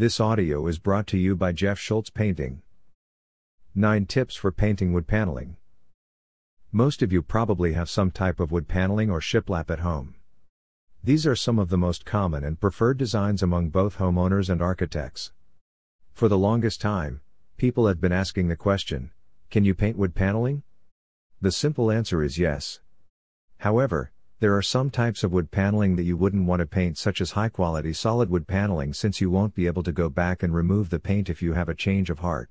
This audio is brought to you by Jeff Schultz Painting. 9 Tips for Painting Wood Paneling. Most of you probably have some type of wood paneling or shiplap at home. These are some of the most common and preferred designs among both homeowners and architects. For the longest time, people have been asking the question Can you paint wood paneling? The simple answer is yes. However, there are some types of wood paneling that you wouldn't want to paint, such as high quality solid wood paneling, since you won't be able to go back and remove the paint if you have a change of heart.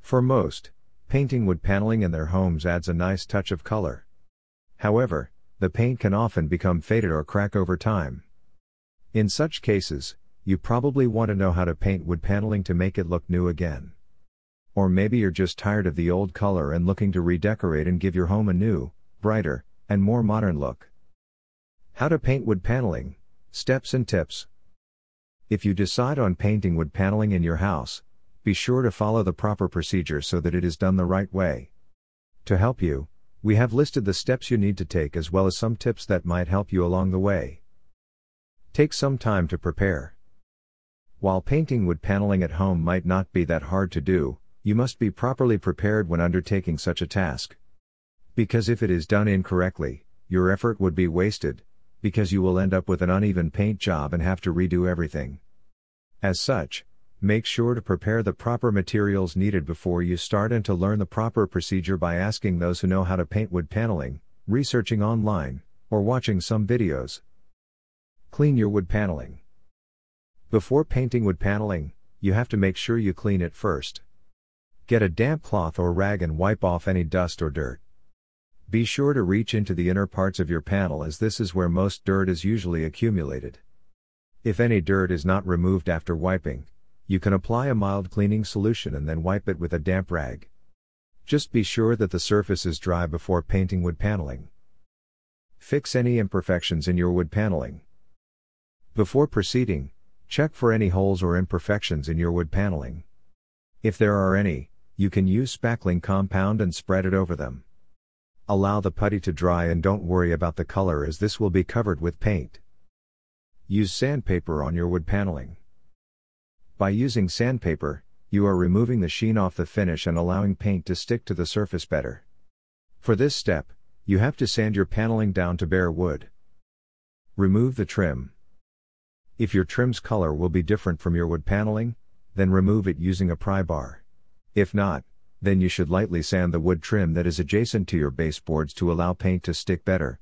For most, painting wood paneling in their homes adds a nice touch of color. However, the paint can often become faded or crack over time. In such cases, you probably want to know how to paint wood paneling to make it look new again. Or maybe you're just tired of the old color and looking to redecorate and give your home a new, brighter, and more modern look. How to paint wood paneling, steps and tips. If you decide on painting wood paneling in your house, be sure to follow the proper procedure so that it is done the right way. To help you, we have listed the steps you need to take as well as some tips that might help you along the way. Take some time to prepare. While painting wood paneling at home might not be that hard to do, you must be properly prepared when undertaking such a task. Because if it is done incorrectly, your effort would be wasted, because you will end up with an uneven paint job and have to redo everything. As such, make sure to prepare the proper materials needed before you start and to learn the proper procedure by asking those who know how to paint wood paneling, researching online, or watching some videos. Clean your wood paneling. Before painting wood paneling, you have to make sure you clean it first. Get a damp cloth or rag and wipe off any dust or dirt. Be sure to reach into the inner parts of your panel as this is where most dirt is usually accumulated. If any dirt is not removed after wiping, you can apply a mild cleaning solution and then wipe it with a damp rag. Just be sure that the surface is dry before painting wood paneling. Fix any imperfections in your wood paneling. Before proceeding, check for any holes or imperfections in your wood paneling. If there are any, you can use spackling compound and spread it over them. Allow the putty to dry and don't worry about the color as this will be covered with paint. Use sandpaper on your wood paneling. By using sandpaper, you are removing the sheen off the finish and allowing paint to stick to the surface better. For this step, you have to sand your paneling down to bare wood. Remove the trim. If your trim's color will be different from your wood paneling, then remove it using a pry bar. If not, then you should lightly sand the wood trim that is adjacent to your baseboards to allow paint to stick better.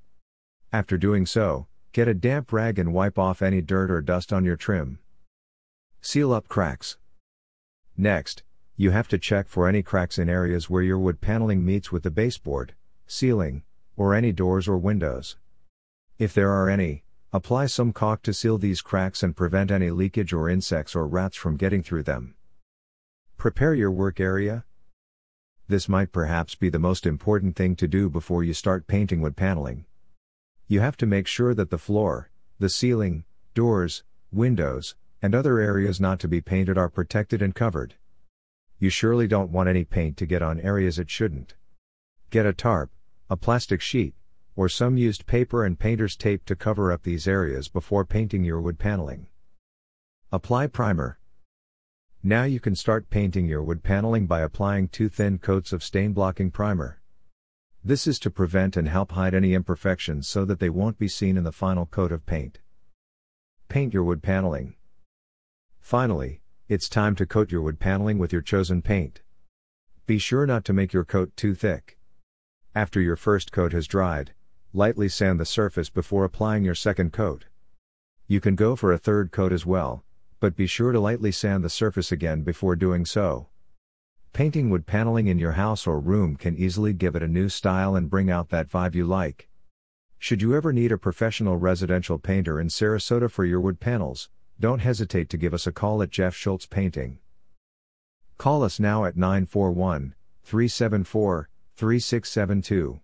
After doing so, get a damp rag and wipe off any dirt or dust on your trim. Seal up cracks. Next, you have to check for any cracks in areas where your wood paneling meets with the baseboard, ceiling, or any doors or windows. If there are any, apply some caulk to seal these cracks and prevent any leakage or insects or rats from getting through them. Prepare your work area, this might perhaps be the most important thing to do before you start painting wood paneling. You have to make sure that the floor, the ceiling, doors, windows, and other areas not to be painted are protected and covered. You surely don't want any paint to get on areas it shouldn't. Get a tarp, a plastic sheet, or some used paper and painter's tape to cover up these areas before painting your wood paneling. Apply primer. Now you can start painting your wood paneling by applying two thin coats of stain blocking primer. This is to prevent and help hide any imperfections so that they won't be seen in the final coat of paint. Paint your wood paneling. Finally, it's time to coat your wood paneling with your chosen paint. Be sure not to make your coat too thick. After your first coat has dried, lightly sand the surface before applying your second coat. You can go for a third coat as well, but be sure to lightly sand the surface again before doing so. Painting wood paneling in your house or room can easily give it a new style and bring out that vibe you like. Should you ever need a professional residential painter in Sarasota for your wood panels, don't hesitate to give us a call at Jeff Schultz Painting. Call us now at 941 374 3672.